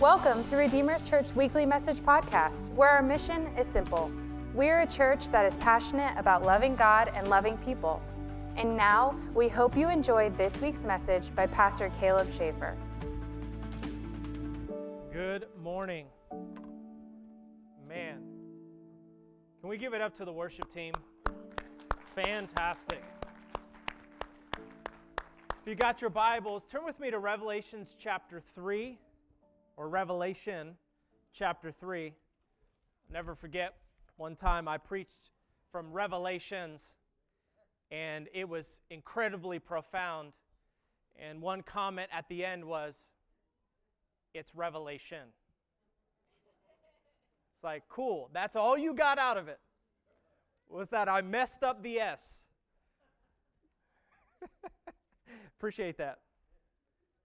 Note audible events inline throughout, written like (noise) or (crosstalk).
Welcome to Redeemer's Church Weekly Message Podcast, where our mission is simple. We're a church that is passionate about loving God and loving people. And now, we hope you enjoyed this week's message by Pastor Caleb Schafer. Good morning. Man, can we give it up to the worship team? Fantastic. If you got your Bibles, turn with me to Revelations chapter 3 or Revelation chapter 3. never forget one time I preached from Revelations and it was incredibly profound. And one comment at the end was, It's revelation. It's like, cool, that's all you got out of it. Was that I messed up the S. (laughs) Appreciate that.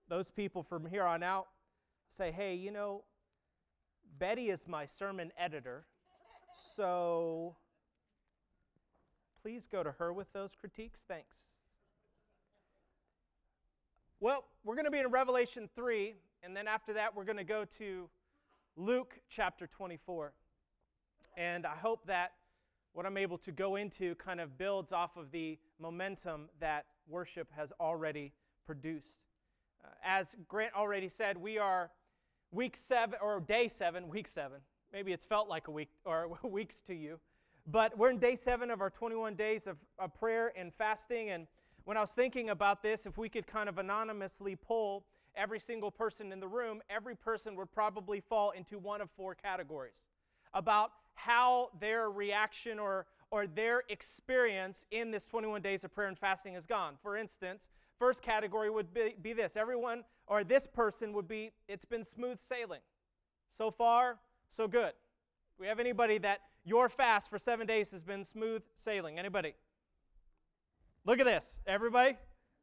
Those people from here on out say, hey, you know, Betty is my sermon editor, so please go to her with those critiques. Thanks. Well, we're going to be in Revelation 3, and then after that, we're going to go to Luke chapter 24. And I hope that what I'm able to go into kind of builds off of the momentum that worship has already produced. Uh, as Grant already said, we are week seven, or day seven, week seven. Maybe it's felt like a week or (laughs) weeks to you. But we're in day seven of our 21 days of, of prayer and fasting. And when I was thinking about this, if we could kind of anonymously poll every single person in the room, every person would probably fall into one of four categories about how their reaction or, or their experience in this 21 days of prayer and fasting has gone. For instance, first category would be, be this everyone or this person would be it's been smooth sailing. So far, so good. Do we have anybody that your fast for seven days has been smooth sailing? Anybody? Look at this. Everybody?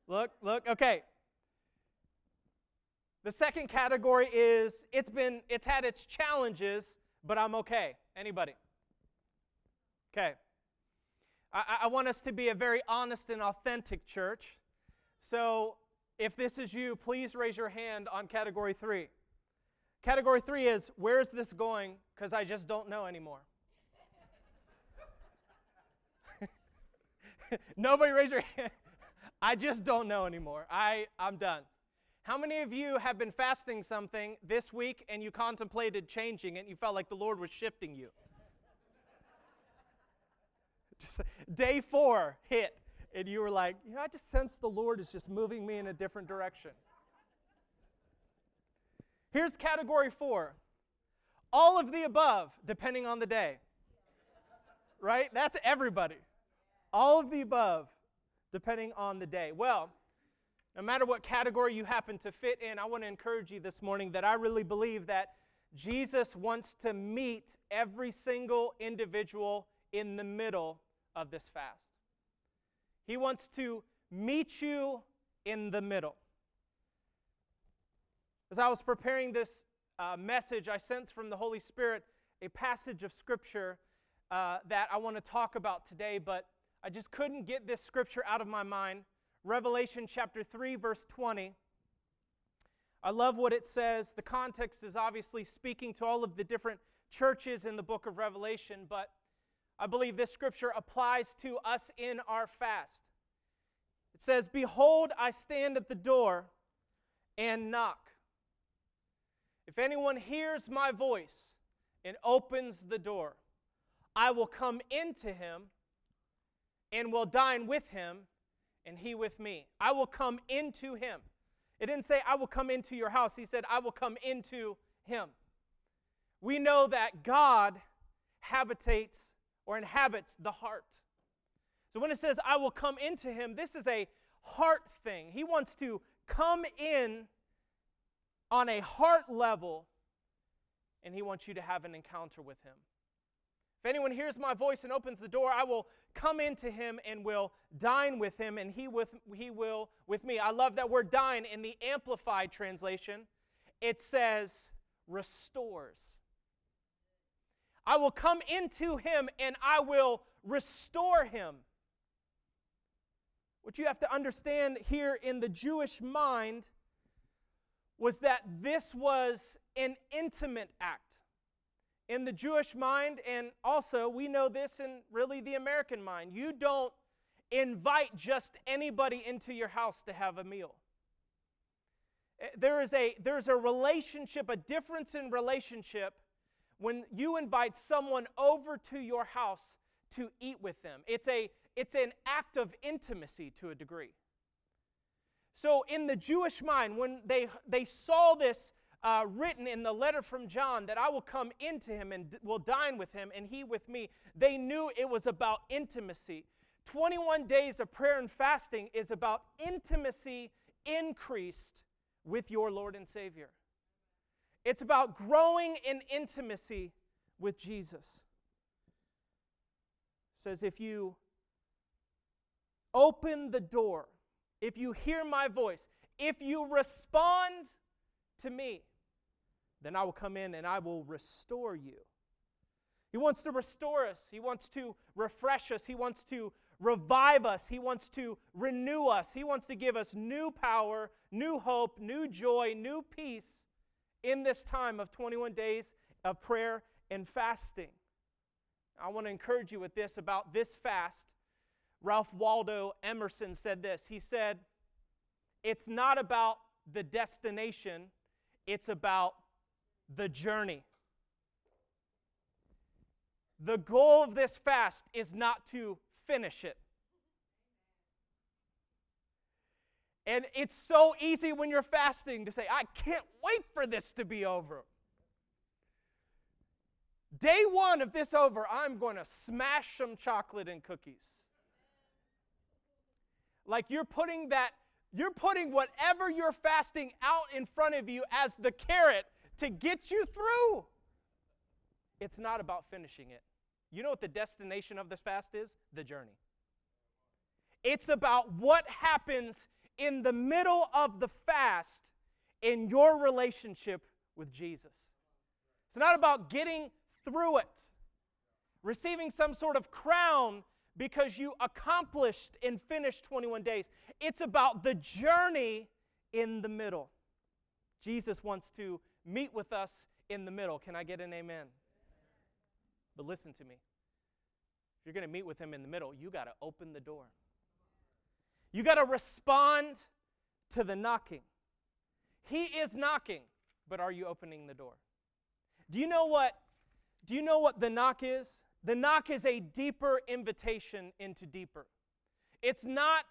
Look, look. Okay. The second category is it's been it's had its challenges, but I'm okay. Anybody? Okay. I, I want us to be a very honest and authentic church. So if this is you, please raise your hand on category three. Category three is where is this going? Because I just don't know anymore. (laughs) Nobody raise your hand. (laughs) I just don't know anymore. I, I'm done. How many of you have been fasting something this week and you contemplated changing it and you felt like the Lord was shifting you? (laughs) Just, day four hit and you were like, yeah, I just sense the Lord is just moving me in a different direction. Here's category four all of the above, depending on the day. Right? That's everybody. All of the above, depending on the day. Well, no matter what category you happen to fit in, I want to encourage you this morning that I really believe that Jesus wants to meet every single individual in the middle of this fast. He wants to meet you in the middle. As I was preparing this uh, message, I sensed from the Holy Spirit a passage of Scripture uh, that I want to talk about today, but I just couldn't get this Scripture out of my mind. Revelation chapter 3, verse 20. I love what it says. The context is obviously speaking to all of the different churches in the book of Revelation, but I believe this scripture applies to us in our fast. It says, Behold, I stand at the door and knock. If anyone hears my voice and opens the door, I will come into him and will dine with him and he with me. I will come into him. It didn't say, I will come into your house. He said, I will come into him. We know that God habitates or inhabits the heart. So when it says, I will come into him, this is a heart thing. He wants to come in on a heart level, and he wants you to have an encounter with him. If anyone hears my voice and opens the door, I will come into him and will dine with him, and he, with, he will with me. I love that word dine in the Amplified translation. It says restores. I will come into him and I will restore him. What you have to understand here in the Jewish mind was that this was an intimate act. In the Jewish mind, and also we know this in really the American mind, you don't invite just anybody into your house to have a meal. Eh, there is a, there's a relationship, a difference in relationship when you invite someone over to your house to eat with them. It's, a, it's an act of intimacy to a degree. So, in the Jewish mind, when they, they saw this uh, written in the letter from John that I will come into him and d- will dine with him and he with me, they knew it was about intimacy. 21 days of prayer and fasting is about intimacy increased with your Lord and Savior. It's about growing in intimacy with Jesus. It says if you open the door, if you hear my voice, if you respond to me, then I will come in and I will restore you. He wants to restore us. He wants to refresh us. He wants to revive us. He wants to renew us. He wants to give us new power, new hope, new joy, new peace in this time of 21 days of prayer and fasting. I want to encourage you with this about this fast. Ralph Waldo Emerson said this. He said, It's not about the destination, it's about the journey. The goal of this fast is not to finish it. And it's so easy when you're fasting to say, I can't wait for this to be over. Day one of this over, I'm going to smash some chocolate and cookies. Like you're putting that, you're putting whatever you're fasting out in front of you as the carrot to get you through. It's not about finishing it. You know what the destination of this fast is? The journey. It's about what happens in the middle of the fast in your relationship with Jesus. It's not about getting through it, receiving some sort of crown because you accomplished and finished 21 days. It's about the journey in the middle. Jesus wants to meet with us in the middle. Can I get an amen? But listen to me. If you're going to meet with him in the middle, you got to open the door. You got to respond to the knocking. He is knocking, but are you opening the door? Do you know what do you know what the knock is? The knock is a deeper invitation into deeper. It's not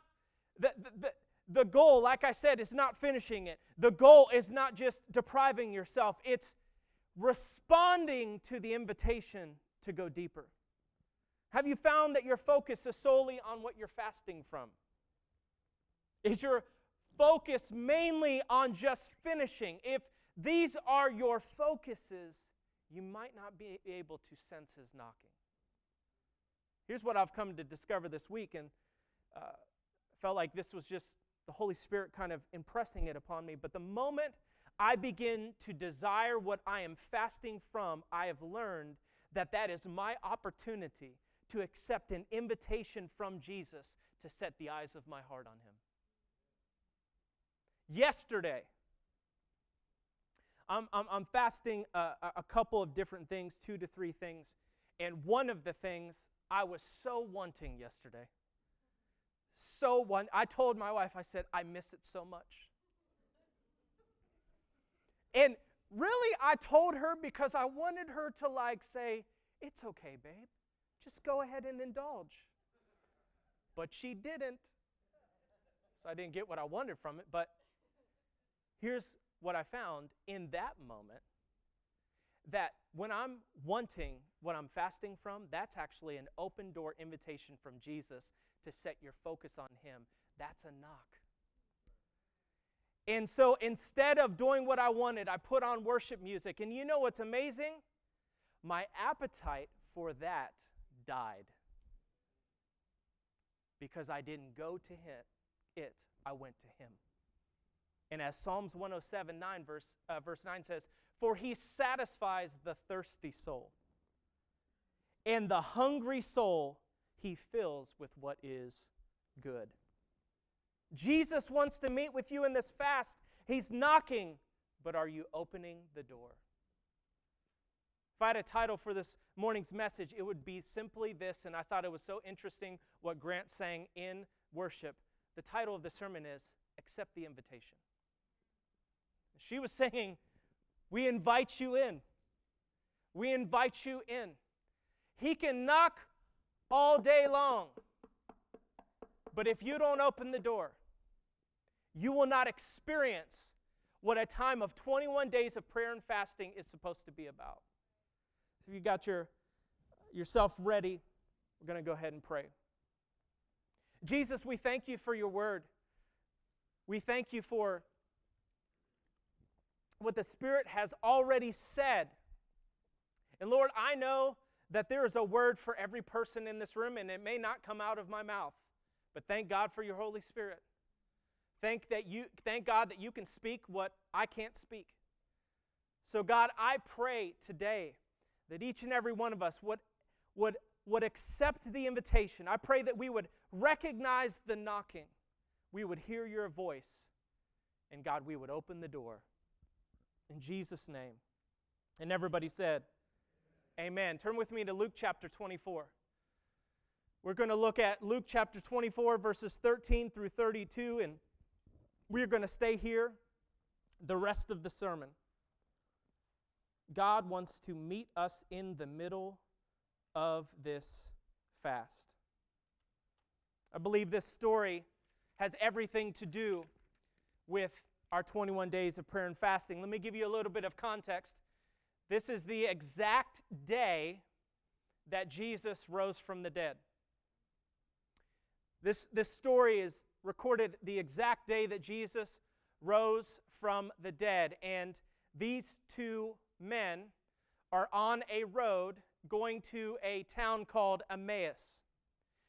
the, the, the goal, like I said, is not finishing it. The goal is not just depriving yourself, it's responding to the invitation to go deeper. Have you found that your focus is solely on what you're fasting from? Is your focus mainly on just finishing? If these are your focuses, you might not be able to sense his knocking. Here's what I've come to discover this week, and uh, felt like this was just the Holy Spirit kind of impressing it upon me. But the moment I begin to desire what I am fasting from, I have learned that that is my opportunity to accept an invitation from Jesus to set the eyes of my heart on him. Yesterday, I'm, I'm, I'm fasting a, a couple of different things, two to three things. And one of the things I was so wanting yesterday, so one, I told my wife, I said, I miss it so much. And really, I told her because I wanted her to like say, It's okay, babe. Just go ahead and indulge. But she didn't. So I didn't get what I wanted from it. But here's what I found in that moment that when I'm wanting what I'm fasting from, that's actually an open door invitation from Jesus to set your focus on Him. That's a knock. And so instead of doing what I wanted, I put on worship music. And you know what's amazing? My appetite for that died because I didn't go to it, I went to him. And as Psalms 107, 9, verse, uh, verse 9 says, For he satisfies the thirsty soul, and the hungry soul he fills with what is good. Jesus wants to meet with you in this fast. He's knocking, but are you opening the door? If I had a title for this morning's message, it would be simply this, and I thought it was so interesting what Grant sang in worship. The title of the sermon is Accept the Invitation. She was saying, We invite you in. We invite you in. He can knock all day long, but if you don't open the door, you will not experience what a time of 21 days of prayer and fasting is supposed to be about. If you got your, yourself ready, we're going to go ahead and pray. Jesus, we thank you for your word. We thank you for what the Spirit has already said. And Lord, I know that there is a word for every person in this room, and it may not come out of my mouth. But thank God for your Holy Spirit. Thank, that you, thank God that you can speak what I can't speak. So, God, I pray today that each and every one of us would, would, would accept the invitation. I pray that we would recognize the knocking, we would hear your voice, and God, we would open the door. In Jesus' name. And everybody said, Amen. Turn with me to Luke chapter 24. We're going to look at Luke chapter 24, verses 13 through 32, and we're going to stay here the rest of the sermon. God wants to meet us in the middle of this fast. I believe this story has everything to do with our 21 days of prayer and fasting. Let me give you a little bit of context. This is the exact day that Jesus rose from the dead. This, this story is recorded the exact day that Jesus rose from the dead. And these two men are on a road going to a town called Emmaus.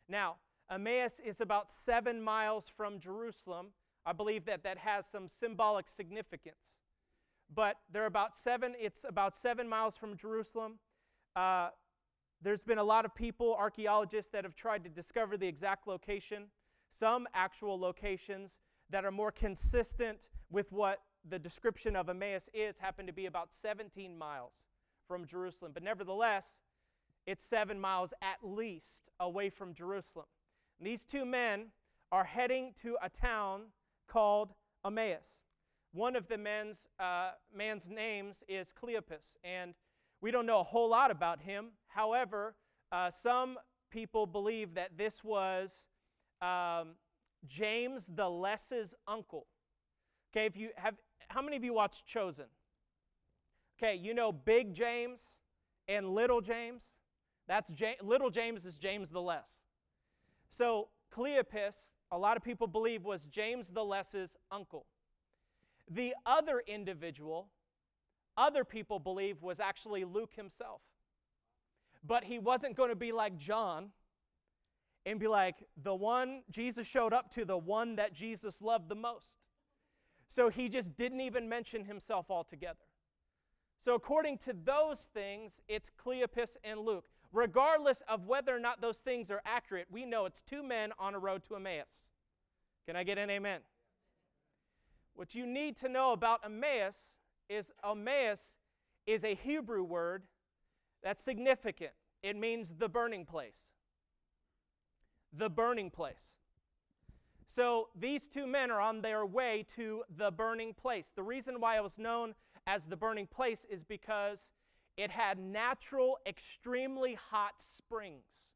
Now, Emmaus is about seven miles from Jerusalem. I believe that that has some symbolic significance. But they're about seven, it's about seven miles from Jerusalem. Uh, there's been a lot of people, archaeologists, that have tried to discover the exact location. Some actual locations that are more consistent with what the description of Emmaus is happen to be about 17 miles from Jerusalem. But nevertheless, it's seven miles at least away from Jerusalem. And these two men are heading to a town called Emmaus. One of the men's, uh, man's names is Cleopas, and we don't know a whole lot about him. However, uh, some people believe that this was um, James the Less's uncle. Okay, if you have, how many of you watched Chosen? Okay, you know Big James and Little James. That's Little James is James the Less. So Cleopas, a lot of people believe, was James the Less's uncle. The other individual other people believe was actually Luke himself. But he wasn't going to be like John and be like the one Jesus showed up to, the one that Jesus loved the most. So he just didn't even mention himself altogether. So, according to those things, it's Cleopas and Luke. Regardless of whether or not those things are accurate, we know it's two men on a road to Emmaus. Can I get an amen? What you need to know about Emmaus is Emmaus is a Hebrew word that's significant. It means the burning place. The burning place. So these two men are on their way to the burning place. The reason why it was known as the burning place is because it had natural, extremely hot springs.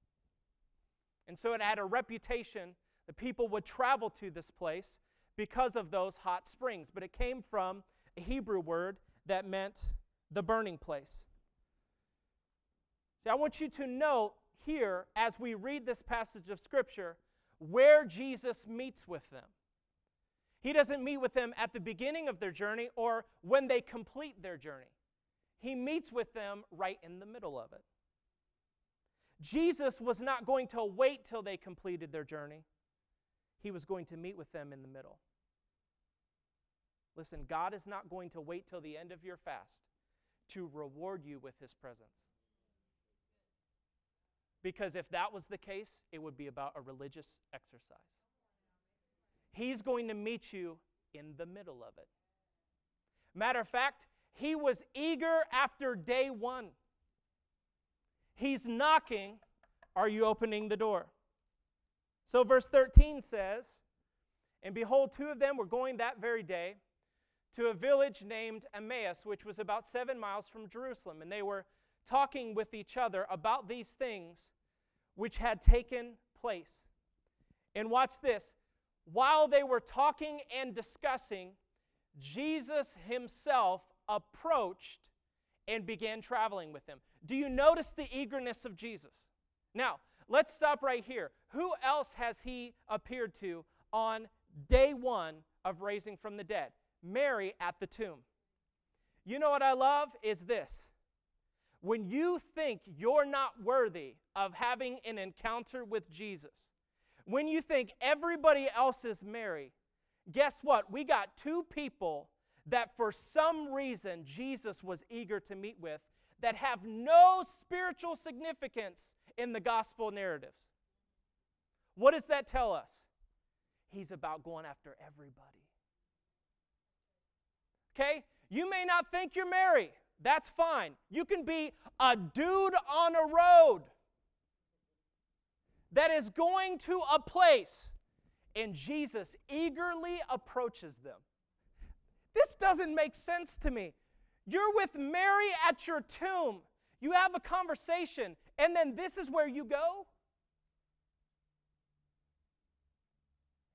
And so it had a reputation that people would travel to this place because of those hot springs. But it came from a Hebrew word that meant the burning place. See, I want you to note here, as we read this passage of Scripture, where Jesus meets with them. He doesn't meet with them at the beginning of their journey or when they complete their journey. He meets with them right in the middle of it. Jesus was not going to wait till they completed their journey, he was going to meet with them in the middle. Listen, God is not going to wait till the end of your fast to reward you with his presence. Because if that was the case, it would be about a religious exercise. He's going to meet you in the middle of it. Matter of fact, he was eager after day one. He's knocking. Are you opening the door? So, verse 13 says, And behold, two of them were going that very day to a village named Emmaus, which was about seven miles from Jerusalem. And they were talking with each other about these things which had taken place. And watch this. While they were talking and discussing, Jesus himself approached and began traveling with them. Do you notice the eagerness of Jesus? Now, let's stop right here. Who else has he appeared to on day one of raising from the dead? Mary at the tomb. You know what I love is this. When you think you're not worthy of having an encounter with Jesus, when you think everybody else is Mary, guess what? We got two people that for some reason Jesus was eager to meet with that have no spiritual significance in the gospel narratives. What does that tell us? He's about going after everybody. Okay? You may not think you're Mary. That's fine. You can be a dude on a road that is going to a place, and Jesus eagerly approaches them. This doesn't make sense to me. You're with Mary at your tomb. You have a conversation, and then this is where you go?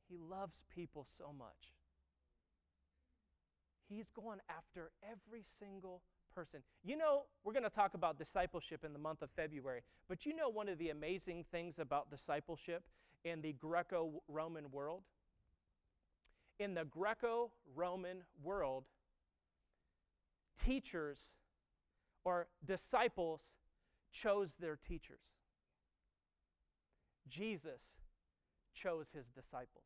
He loves people so much. He's going after every single person. You know, we're going to talk about discipleship in the month of February, but you know one of the amazing things about discipleship in the Greco Roman world? In the Greco Roman world, teachers or disciples chose their teachers. Jesus chose his disciples.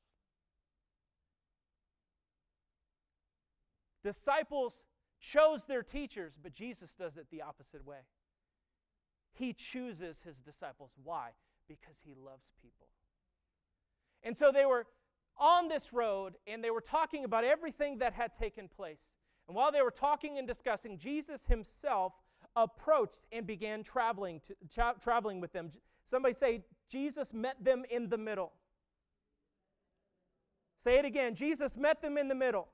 Disciples chose their teachers, but Jesus does it the opposite way. He chooses his disciples. Why? Because he loves people. And so they were on this road and they were talking about everything that had taken place. And while they were talking and discussing, Jesus himself approached and began traveling to, tra- traveling with them. Somebody say Jesus met them in the middle. Say it again. Jesus met them in the middle.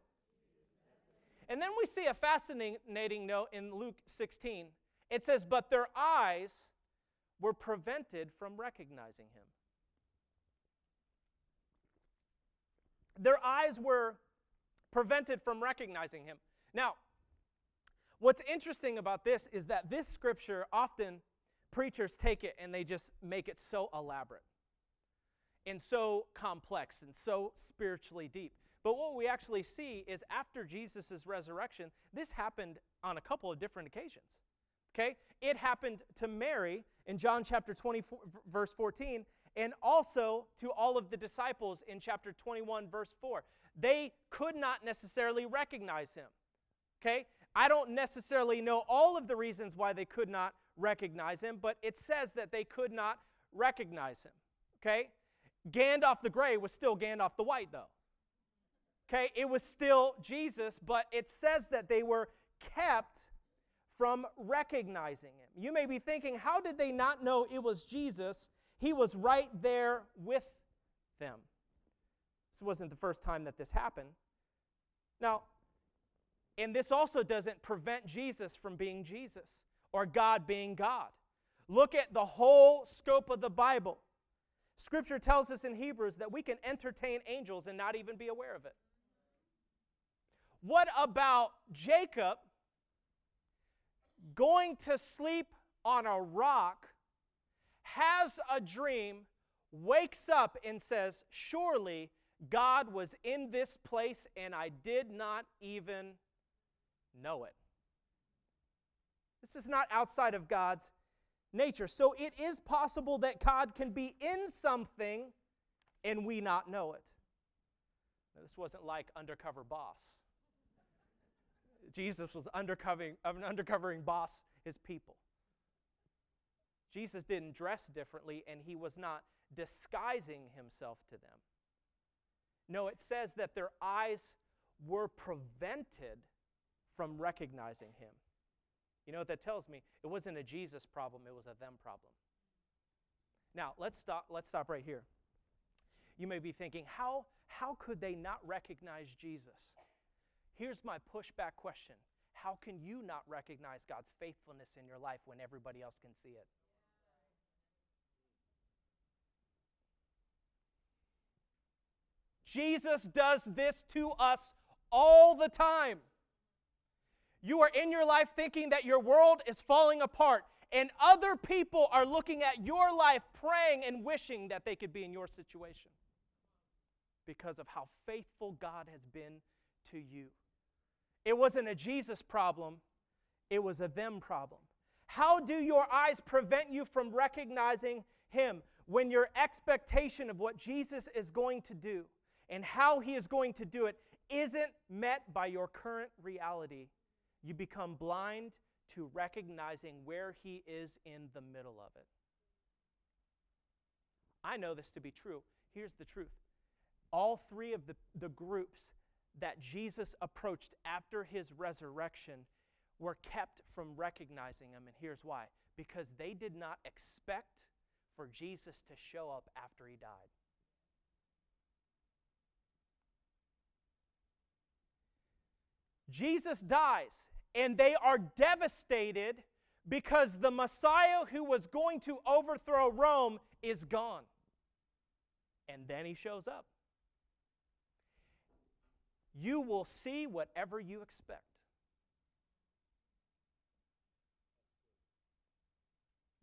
And then we see a fascinating note in Luke 16. It says, But their eyes were prevented from recognizing him. Their eyes were prevented from recognizing him. Now, what's interesting about this is that this scripture often preachers take it and they just make it so elaborate and so complex and so spiritually deep. But what we actually see is after Jesus' resurrection, this happened on a couple of different occasions. Okay? It happened to Mary in John chapter 24, verse 14, and also to all of the disciples in chapter 21, verse 4. They could not necessarily recognize him. Okay? I don't necessarily know all of the reasons why they could not recognize him, but it says that they could not recognize him. Okay? Gandalf the Gray was still Gandalf the White, though. Okay, it was still Jesus, but it says that they were kept from recognizing him. You may be thinking, how did they not know it was Jesus? He was right there with them. This wasn't the first time that this happened. Now, and this also doesn't prevent Jesus from being Jesus or God being God. Look at the whole scope of the Bible. Scripture tells us in Hebrews that we can entertain angels and not even be aware of it. What about Jacob going to sleep on a rock, has a dream, wakes up, and says, Surely God was in this place and I did not even know it? This is not outside of God's nature. So it is possible that God can be in something and we not know it. Now, this wasn't like undercover boss. Jesus was undercovering, an undercovering boss his people. Jesus didn't dress differently, and he was not disguising himself to them. No, it says that their eyes were prevented from recognizing him. You know what that tells me? It wasn't a Jesus problem, it was a them problem. Now, let's stop, let's stop right here. You may be thinking, how, how could they not recognize Jesus? Here's my pushback question How can you not recognize God's faithfulness in your life when everybody else can see it? Jesus does this to us all the time. You are in your life thinking that your world is falling apart, and other people are looking at your life, praying and wishing that they could be in your situation because of how faithful God has been to you. It wasn't a Jesus problem, it was a them problem. How do your eyes prevent you from recognizing Him when your expectation of what Jesus is going to do and how He is going to do it isn't met by your current reality? You become blind to recognizing where He is in the middle of it. I know this to be true. Here's the truth all three of the, the groups that Jesus approached after his resurrection were kept from recognizing him. And here's why because they did not expect for Jesus to show up after he died. Jesus dies, and they are devastated because the Messiah who was going to overthrow Rome is gone. And then he shows up you will see whatever you expect.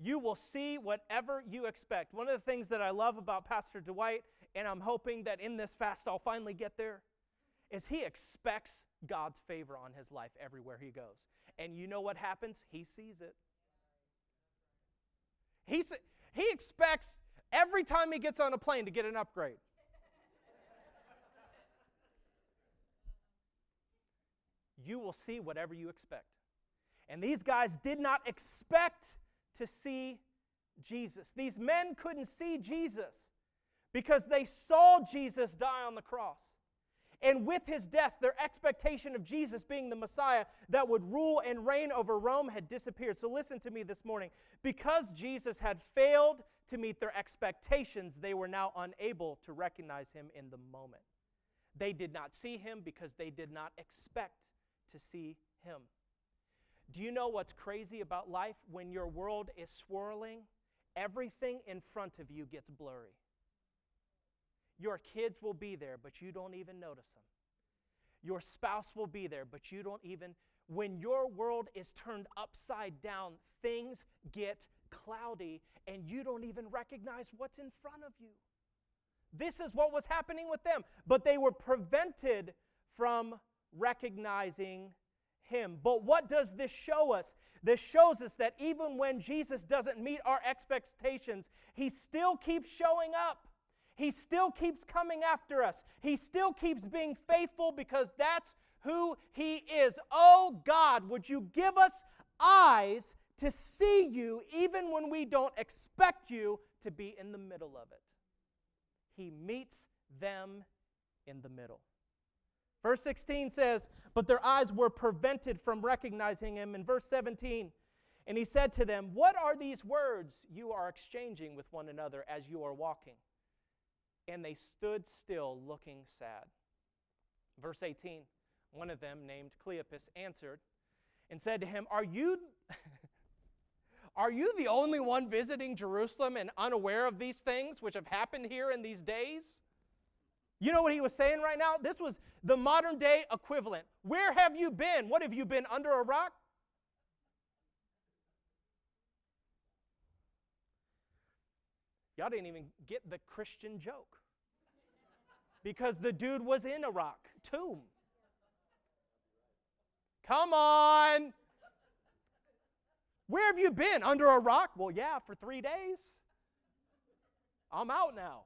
You will see whatever you expect. One of the things that I love about Pastor Dwight, and I'm hoping that in this fast I'll finally get there, is he expects God's favor on his life everywhere he goes. And you know what happens? He sees it. He, he expects every time he gets on a plane to get an upgrade. you will see whatever you expect. And these guys did not expect to see Jesus. These men couldn't see Jesus because they saw Jesus die on the cross. And with his death, their expectation of Jesus being the Messiah that would rule and reign over Rome had disappeared. So listen to me this morning. Because Jesus had failed to meet their expectations, they were now unable to recognize him in the moment. They did not see him because they did not expect to see Him. Do you know what's crazy about life? When your world is swirling, everything in front of you gets blurry. Your kids will be there, but you don't even notice them. Your spouse will be there, but you don't even. When your world is turned upside down, things get cloudy and you don't even recognize what's in front of you. This is what was happening with them, but they were prevented from recognizing him. But what does this show us? This shows us that even when Jesus doesn't meet our expectations, he still keeps showing up. He still keeps coming after us. He still keeps being faithful because that's who he is. Oh God, would you give us eyes to see you even when we don't expect you to be in the middle of it? He meets them in the middle. Verse 16 says, But their eyes were prevented from recognizing him. In verse 17, and he said to them, What are these words you are exchanging with one another as you are walking? And they stood still, looking sad. Verse 18, one of them, named Cleopas, answered and said to him, Are you. (laughs) Are you the only one visiting Jerusalem and unaware of these things which have happened here in these days? You know what he was saying right now? This was the modern day equivalent. Where have you been? What have you been under a rock? Y'all didn't even get the Christian joke. Because the dude was in a rock tomb. Come on. Where have you been? Under a rock? Well, yeah, for three days. I'm out now.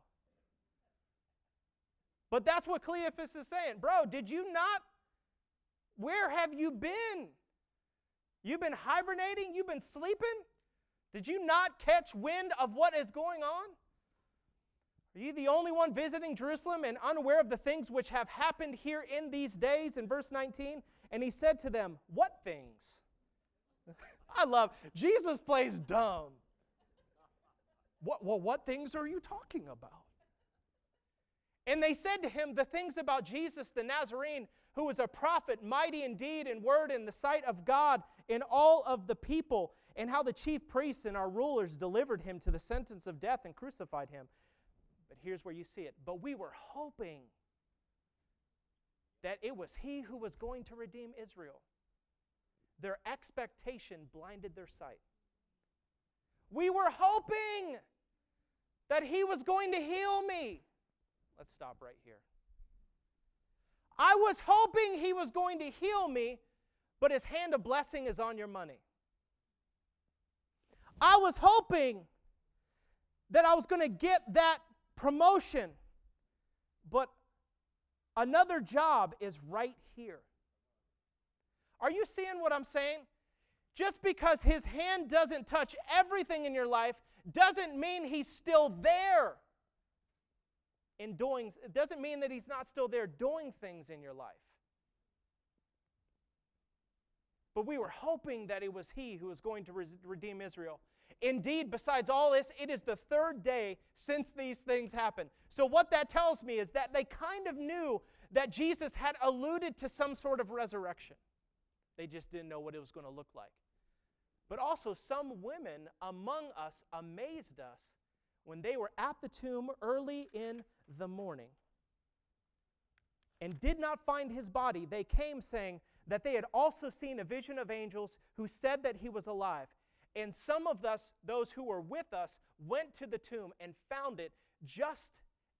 But that's what Cleopas is saying. Bro, did you not? Where have you been? You've been hibernating? You've been sleeping? Did you not catch wind of what is going on? Are you the only one visiting Jerusalem and unaware of the things which have happened here in these days? In verse 19, And he said to them, What things? (laughs) I love, Jesus plays dumb. What, well, what things are you talking about? And they said to him the things about Jesus the Nazarene, who was a prophet, mighty indeed in and word in the sight of God and all of the people, and how the chief priests and our rulers delivered him to the sentence of death and crucified him. But here's where you see it. But we were hoping that it was he who was going to redeem Israel. Their expectation blinded their sight. We were hoping that he was going to heal me. Let's stop right here. I was hoping he was going to heal me, but his hand of blessing is on your money. I was hoping that I was going to get that promotion, but another job is right here. Are you seeing what I'm saying? Just because his hand doesn't touch everything in your life doesn't mean he's still there in doing it doesn't mean that he's not still there doing things in your life. But we were hoping that it was he who was going to redeem Israel. Indeed, besides all this, it is the third day since these things happened. So, what that tells me is that they kind of knew that Jesus had alluded to some sort of resurrection. They just didn't know what it was going to look like. But also, some women among us amazed us when they were at the tomb early in the morning and did not find his body. They came saying that they had also seen a vision of angels who said that he was alive. And some of us, those who were with us, went to the tomb and found it just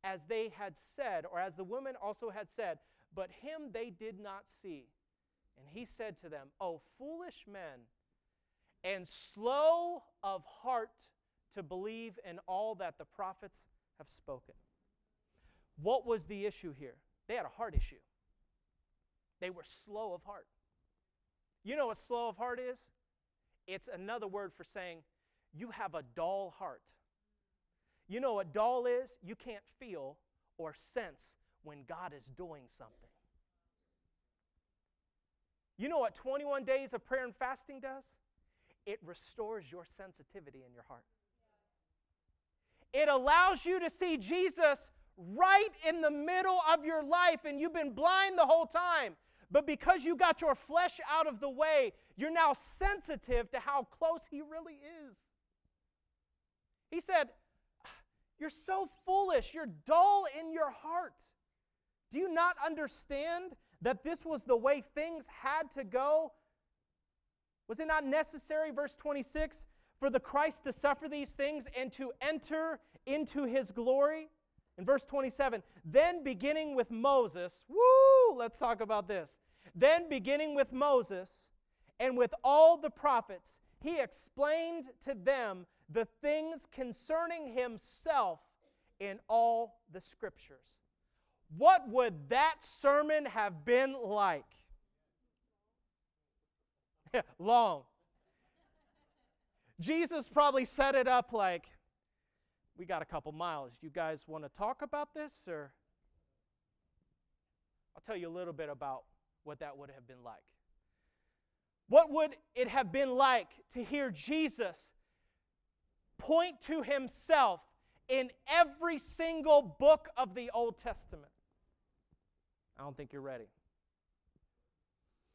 as they had said, or as the women also had said, but him they did not see. And he said to them, O foolish men, and slow of heart to believe in all that the prophets have spoken. What was the issue here? They had a heart issue. They were slow of heart. You know what slow of heart is? It's another word for saying you have a dull heart. You know what dull is? You can't feel or sense when God is doing something. You know what 21 days of prayer and fasting does? It restores your sensitivity in your heart. It allows you to see Jesus right in the middle of your life and you've been blind the whole time. But because you got your flesh out of the way, you're now sensitive to how close He really is. He said, You're so foolish, you're dull in your heart. Do you not understand that this was the way things had to go? Was it not necessary, verse 26, for the Christ to suffer these things and to enter into his glory? In verse 27, then beginning with Moses, woo, let's talk about this. Then beginning with Moses and with all the prophets, he explained to them the things concerning himself in all the scriptures. What would that sermon have been like? (laughs) Long. Jesus probably set it up like, we got a couple miles. You guys want to talk about this or I'll tell you a little bit about what that would have been like. What would it have been like to hear Jesus point to himself in every single book of the Old Testament? I don't think you're ready.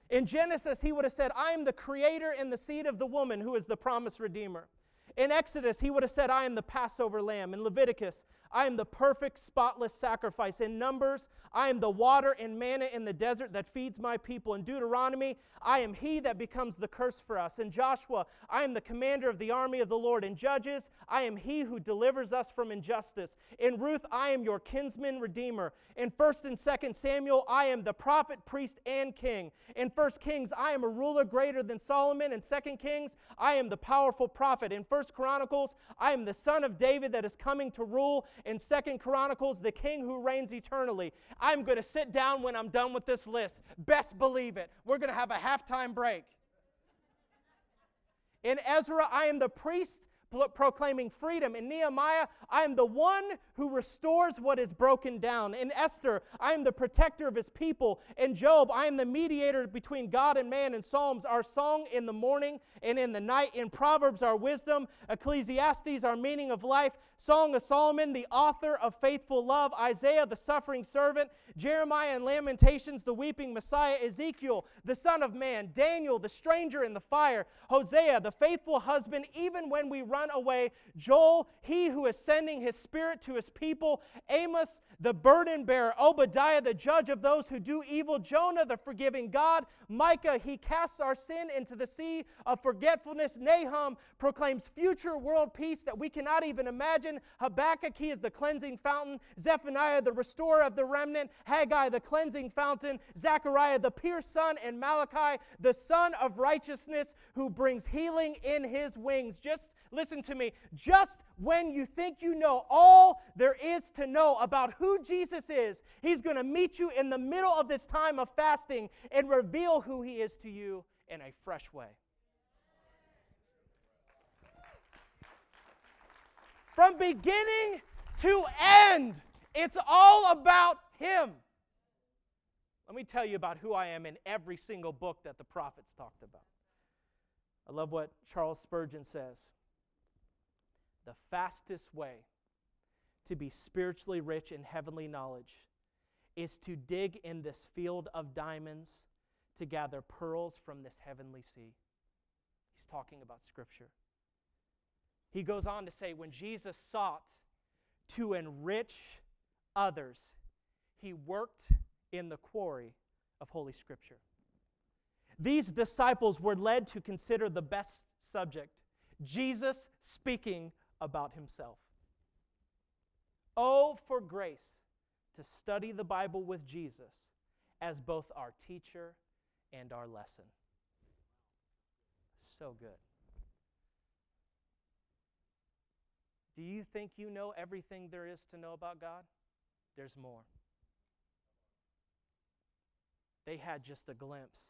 In Genesis, he would have said, I am the creator and the seed of the woman who is the promised redeemer. In Exodus, he would have said, I am the Passover lamb. In Leviticus, I am the perfect, spotless sacrifice. In Numbers, I am the water and manna in the desert that feeds my people. In Deuteronomy, I am he that becomes the curse for us. In Joshua, I am the commander of the army of the Lord. In Judges, I am he who delivers us from injustice. In Ruth, I am your kinsman redeemer. In 1st and 2nd Samuel, I am the prophet, priest, and king. In 1st Kings, I am a ruler greater than Solomon. In 2nd Kings, I am the powerful prophet. In 1st Chronicles, I am the son of David that is coming to rule in Second Chronicles, the king who reigns eternally. I'm going to sit down when I'm done with this list. Best believe it. We're going to have a halftime break. In Ezra, I am the priest, proclaiming freedom. In Nehemiah, I am the one who restores what is broken down. In Esther, I am the protector of his people. In Job, I am the mediator between God and man. In Psalms, our song in the morning and in the night. In Proverbs, our wisdom. Ecclesiastes, our meaning of life. Song of Solomon, the author of faithful love. Isaiah, the suffering servant. Jeremiah and Lamentations, the weeping Messiah. Ezekiel, the Son of Man. Daniel, the stranger in the fire. Hosea, the faithful husband, even when we run away. Joel, he who is sending his spirit to his people. Amos, the burden bearer. Obadiah, the judge of those who do evil. Jonah, the forgiving God. Micah, he casts our sin into the sea of forgetfulness. Nahum proclaims future world peace that we cannot even imagine. Habakkuk, he is the cleansing fountain. Zephaniah, the restorer of the remnant. Haggai, the cleansing fountain. Zechariah, the pierced son. And Malachi, the sun of righteousness who brings healing in his wings. Just listen to me. Just when you think you know all there is to know about who Jesus is, he's going to meet you in the middle of this time of fasting and reveal who he is to you in a fresh way. From beginning to end, it's all about him. Let me tell you about who I am in every single book that the prophets talked about. I love what Charles Spurgeon says. The fastest way to be spiritually rich in heavenly knowledge is to dig in this field of diamonds to gather pearls from this heavenly sea. He's talking about Scripture. He goes on to say, when Jesus sought to enrich others, he worked in the quarry of Holy Scripture. These disciples were led to consider the best subject Jesus speaking about himself. Oh, for grace to study the Bible with Jesus as both our teacher and our lesson. So good. Do you think you know everything there is to know about God? There's more. They had just a glimpse.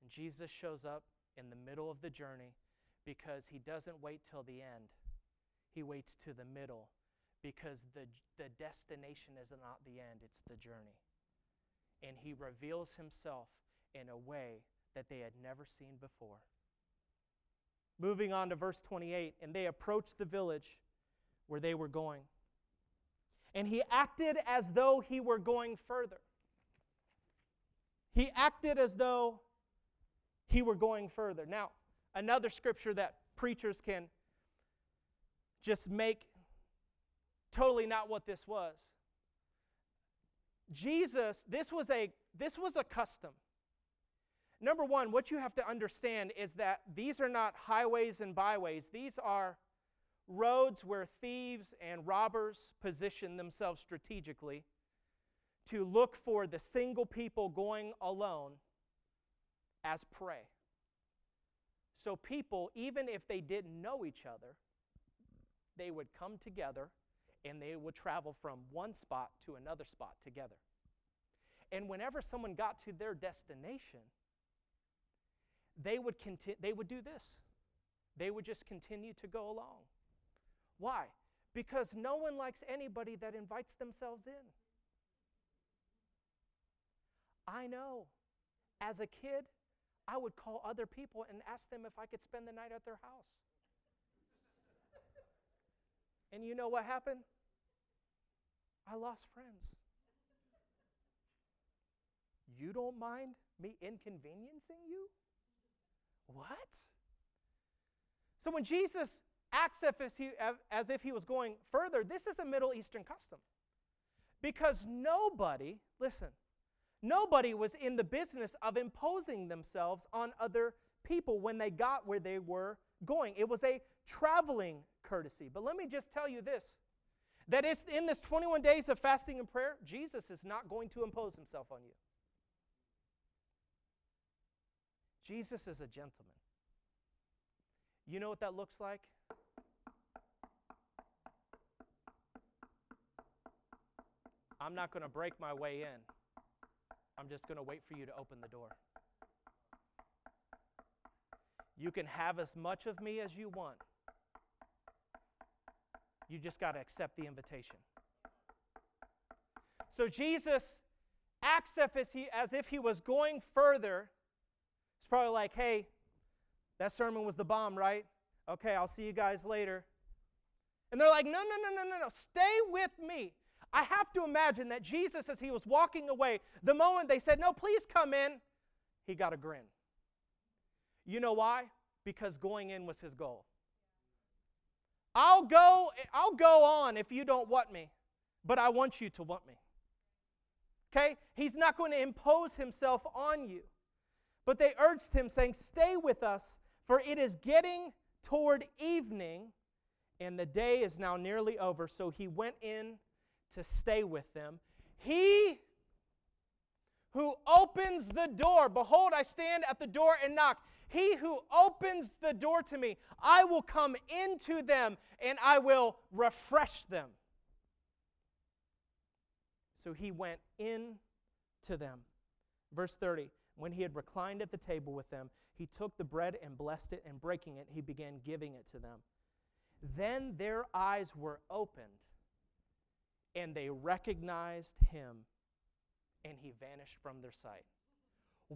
And Jesus shows up in the middle of the journey because he doesn't wait till the end. He waits to the middle because the, the destination is not the end, it's the journey. And he reveals himself in a way that they had never seen before. Moving on to verse 28, and they approached the village where they were going. And he acted as though he were going further. He acted as though he were going further. Now, another scripture that preachers can just make totally not what this was. Jesus, this was a this was a custom. Number 1, what you have to understand is that these are not highways and byways. These are roads where thieves and robbers position themselves strategically to look for the single people going alone as prey. So, people, even if they didn't know each other, they would come together and they would travel from one spot to another spot together. And whenever someone got to their destination, they would, conti- they would do this. They would just continue to go along. Why? Because no one likes anybody that invites themselves in. I know. As a kid, I would call other people and ask them if I could spend the night at their house. And you know what happened? I lost friends. You don't mind me inconveniencing you? What? So when Jesus acts as if, he, as if he was going further, this is a Middle Eastern custom. Because nobody, listen, nobody was in the business of imposing themselves on other people when they got where they were going. It was a traveling courtesy. But let me just tell you this that in this 21 days of fasting and prayer, Jesus is not going to impose himself on you. Jesus is a gentleman. You know what that looks like? I'm not going to break my way in. I'm just going to wait for you to open the door. You can have as much of me as you want, You just got to accept the invitation. So Jesus acts as if, he, as if he was going further. It's probably like, hey, that sermon was the bomb, right? Okay, I'll see you guys later. And they're like, no, no, no, no, no, no, stay with me. I have to imagine that Jesus, as he was walking away, the moment they said, no, please come in, he got a grin. You know why? Because going in was his goal. I'll go, I'll go on if you don't want me, but I want you to want me. Okay? He's not going to impose himself on you. But they urged him, saying, Stay with us, for it is getting toward evening, and the day is now nearly over. So he went in to stay with them. He who opens the door, behold, I stand at the door and knock. He who opens the door to me, I will come into them and I will refresh them. So he went in to them. Verse 30 When he had reclined at the table with them, he took the bread and blessed it, and breaking it, he began giving it to them. Then their eyes were opened, and they recognized him, and he vanished from their sight.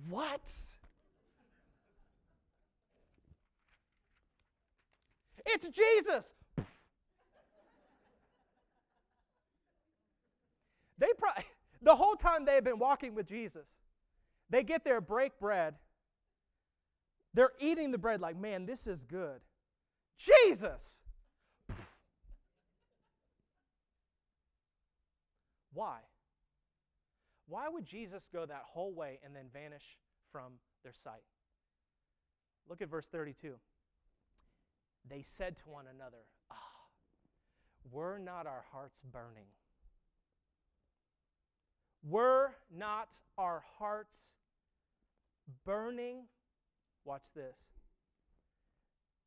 What? It's Jesus. (laughs) They probably, (laughs) the whole time they have been walking with Jesus, they get there, break bread. They're eating the bread like, man, this is good. Jesus! (laughs) Why? Why would Jesus go that whole way and then vanish from their sight? Look at verse 32. They said to one another, Ah, were not our hearts burning? Were not our hearts burning? Watch this.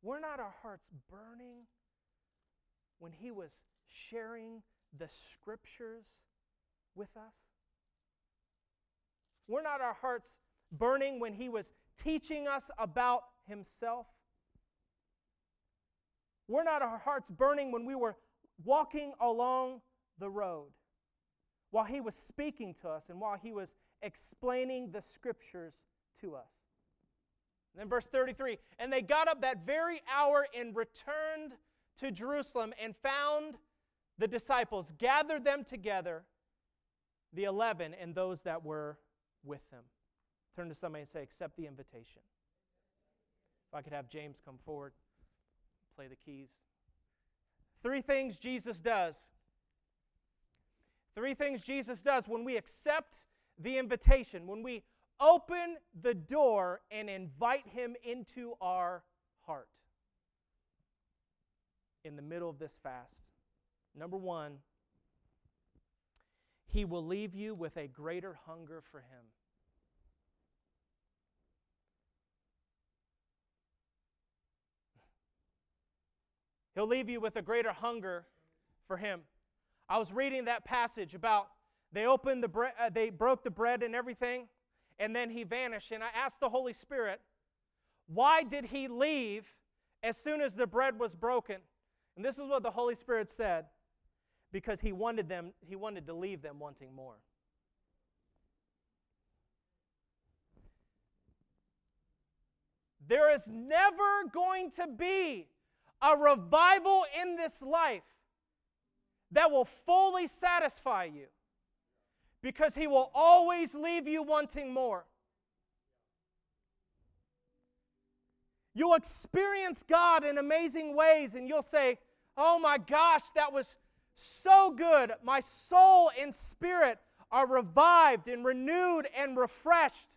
Were not our hearts burning when he was sharing the scriptures with us? Were not our hearts burning when he was teaching us about himself? Were not our hearts burning when we were walking along the road? while he was speaking to us and while he was explaining the scriptures to us. And then verse 33 And they got up that very hour and returned to Jerusalem and found the disciples, gathered them together, the eleven, and those that were with them. Turn to somebody and say, Accept the invitation. If I could have James come forward, play the keys. Three things Jesus does Three things Jesus does when we accept the invitation, when we open the door and invite Him into our heart in the middle of this fast. Number one, He will leave you with a greater hunger for Him. He'll leave you with a greater hunger for Him. I was reading that passage about they opened the bread, uh, they broke the bread and everything, and then he vanished. And I asked the Holy Spirit, why did he leave as soon as the bread was broken? And this is what the Holy Spirit said because he wanted them he wanted to leave them wanting more. There is never going to be a revival in this life that will fully satisfy you because He will always leave you wanting more. You'll experience God in amazing ways and you'll say, Oh my gosh, that was so good. My soul and spirit are revived and renewed and refreshed.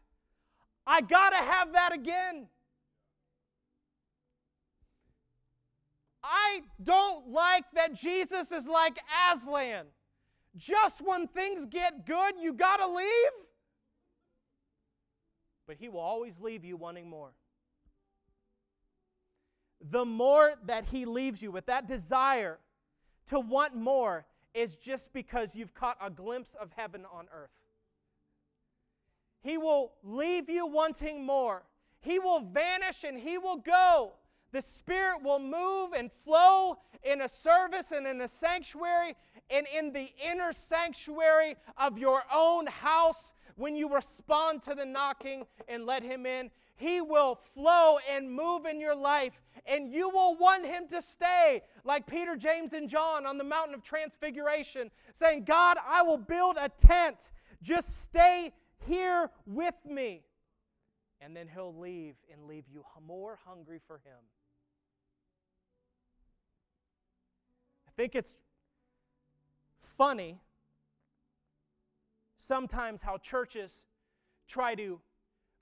I got to have that again. I don't like that Jesus is like Aslan. Just when things get good, you got to leave. But he will always leave you wanting more. The more that he leaves you with that desire to want more is just because you've caught a glimpse of heaven on earth. He will leave you wanting more. He will vanish and he will go The Spirit will move and flow in a service and in a sanctuary and in the inner sanctuary of your own house when you respond to the knocking and let Him in. He will flow and move in your life, and you will want Him to stay, like Peter, James, and John on the mountain of transfiguration, saying, God, I will build a tent. Just stay here with me. And then He'll leave and leave you more hungry for Him. Think it's funny sometimes how churches try to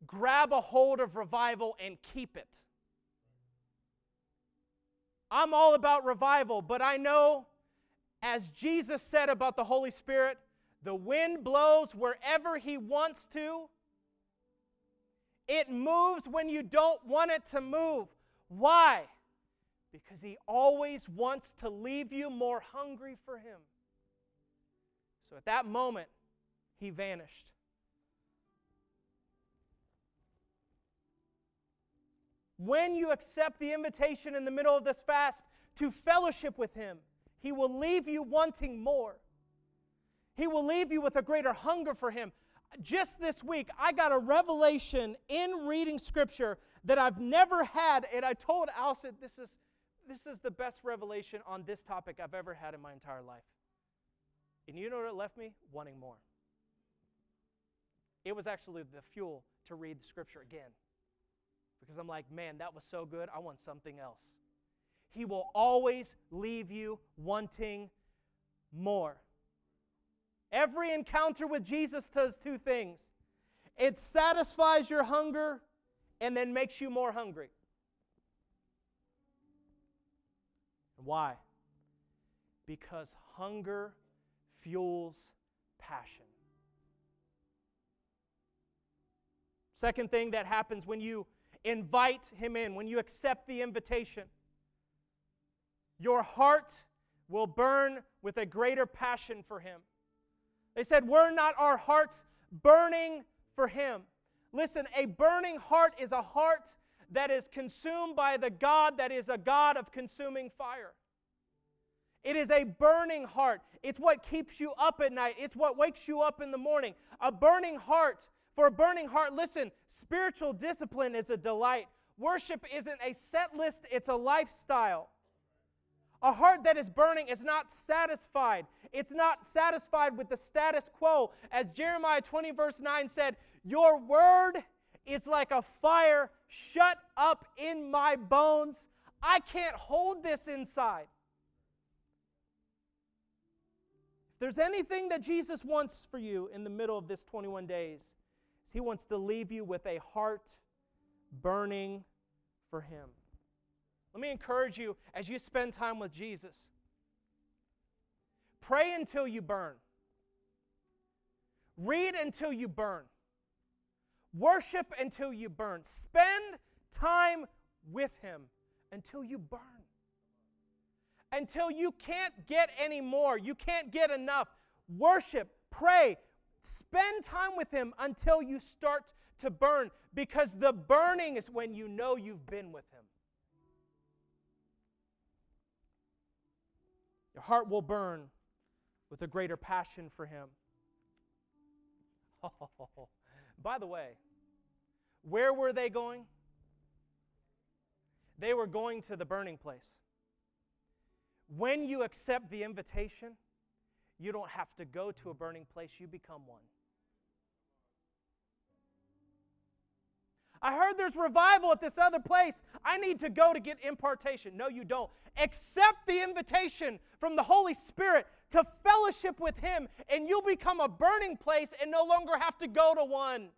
grab a hold of revival and keep it. I'm all about revival, but I know, as Jesus said about the Holy Spirit, the wind blows wherever He wants to. It moves when you don't want it to move. Why? Because he always wants to leave you more hungry for him. So at that moment, he vanished. When you accept the invitation in the middle of this fast to fellowship with him, he will leave you wanting more. He will leave you with a greater hunger for him. Just this week, I got a revelation in reading scripture that I've never had, and I told Allison, this is this is the best revelation on this topic I've ever had in my entire life. And you know what it left me? Wanting more. It was actually the fuel to read the scripture again. Because I'm like, man, that was so good. I want something else. He will always leave you wanting more. Every encounter with Jesus does two things it satisfies your hunger and then makes you more hungry. Why? Because hunger fuels passion. Second thing that happens when you invite him in, when you accept the invitation, your heart will burn with a greater passion for him. They said, Were not our hearts burning for him? Listen, a burning heart is a heart that is consumed by the God that is a God of consuming fire. It is a burning heart. It's what keeps you up at night. It's what wakes you up in the morning. A burning heart. For a burning heart, listen, spiritual discipline is a delight. Worship isn't a set list, it's a lifestyle. A heart that is burning is not satisfied. It's not satisfied with the status quo. As Jeremiah 20, verse 9 said, Your word is like a fire shut up in my bones. I can't hold this inside. If there's anything that Jesus wants for you in the middle of this 21 days, he wants to leave you with a heart burning for him. Let me encourage you as you spend time with Jesus. Pray until you burn. Read until you burn. Worship until you burn. Spend time with Him until you burn. Until you can't get any more. You can't get enough. Worship, pray, spend time with Him until you start to burn because the burning is when you know you've been with Him. Your heart will burn with a greater passion for Him. Oh, (laughs) by the way, where were they going? They were going to the burning place. When you accept the invitation, you don't have to go to a burning place, you become one. I heard there's revival at this other place. I need to go to get impartation. No, you don't. Accept the invitation from the Holy Spirit to fellowship with Him, and you'll become a burning place and no longer have to go to one.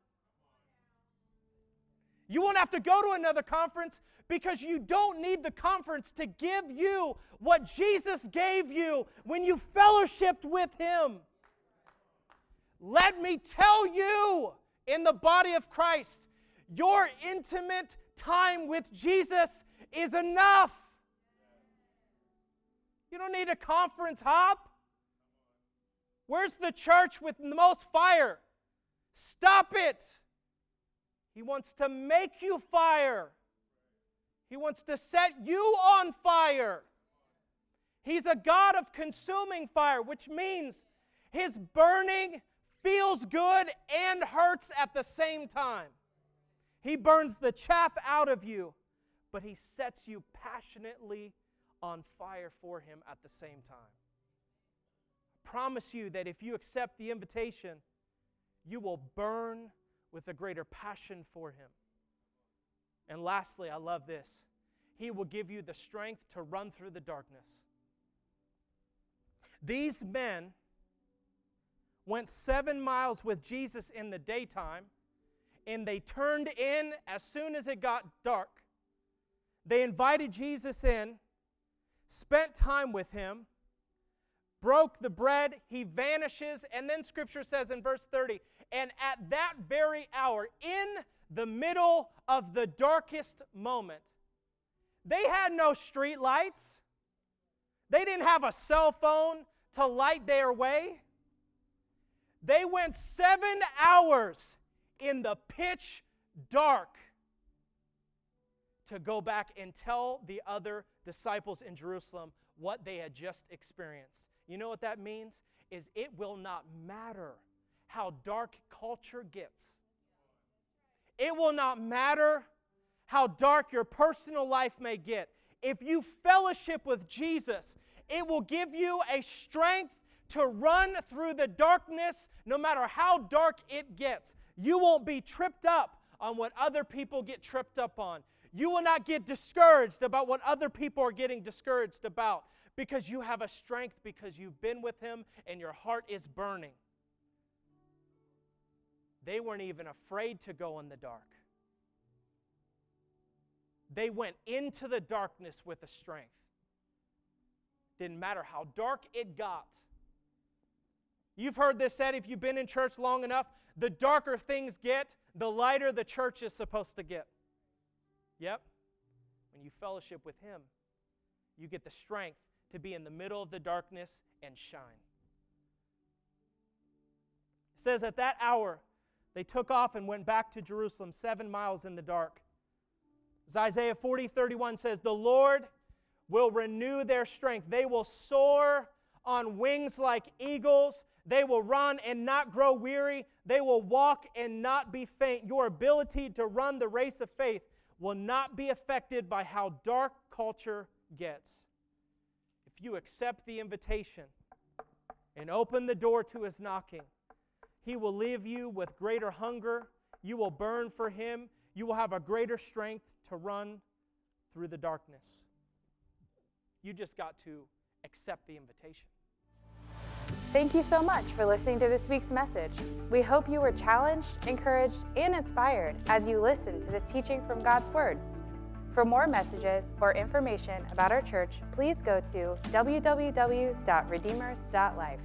You won't have to go to another conference because you don't need the conference to give you what Jesus gave you when you fellowshipped with Him. Let me tell you, in the body of Christ, your intimate time with Jesus is enough. You don't need a conference hop. Where's the church with the most fire? Stop it. He wants to make you fire. He wants to set you on fire. He's a God of consuming fire, which means his burning feels good and hurts at the same time. He burns the chaff out of you, but he sets you passionately on fire for him at the same time. Promise you that if you accept the invitation, you will burn with a greater passion for him. And lastly, I love this. He will give you the strength to run through the darkness. These men went seven miles with Jesus in the daytime, and they turned in as soon as it got dark. They invited Jesus in, spent time with him, broke the bread, he vanishes, and then scripture says in verse 30, and at that very hour, in the middle of the darkest moment, they had no street lights. They didn't have a cell phone to light their way. They went seven hours in the pitch dark to go back and tell the other disciples in Jerusalem what they had just experienced. You know what that means? Is it will not matter how dark culture gets. It will not matter how dark your personal life may get. If you fellowship with Jesus, it will give you a strength to run through the darkness no matter how dark it gets. You won't be tripped up on what other people get tripped up on. You will not get discouraged about what other people are getting discouraged about because you have a strength because you've been with Him and your heart is burning. They weren't even afraid to go in the dark. They went into the darkness with a strength. Didn't matter how dark it got. You've heard this said if you've been in church long enough, the darker things get, the lighter the church is supposed to get. Yep. When you fellowship with Him, you get the strength to be in the middle of the darkness and shine. It says at that hour, they took off and went back to Jerusalem seven miles in the dark. As Isaiah 40 31 says, The Lord will renew their strength. They will soar on wings like eagles. They will run and not grow weary. They will walk and not be faint. Your ability to run the race of faith will not be affected by how dark culture gets. You accept the invitation and open the door to his knocking, he will leave you with greater hunger. You will burn for him. You will have a greater strength to run through the darkness. You just got to accept the invitation. Thank you so much for listening to this week's message. We hope you were challenged, encouraged, and inspired as you listened to this teaching from God's Word. For more messages or information about our church, please go to www.redeemers.life.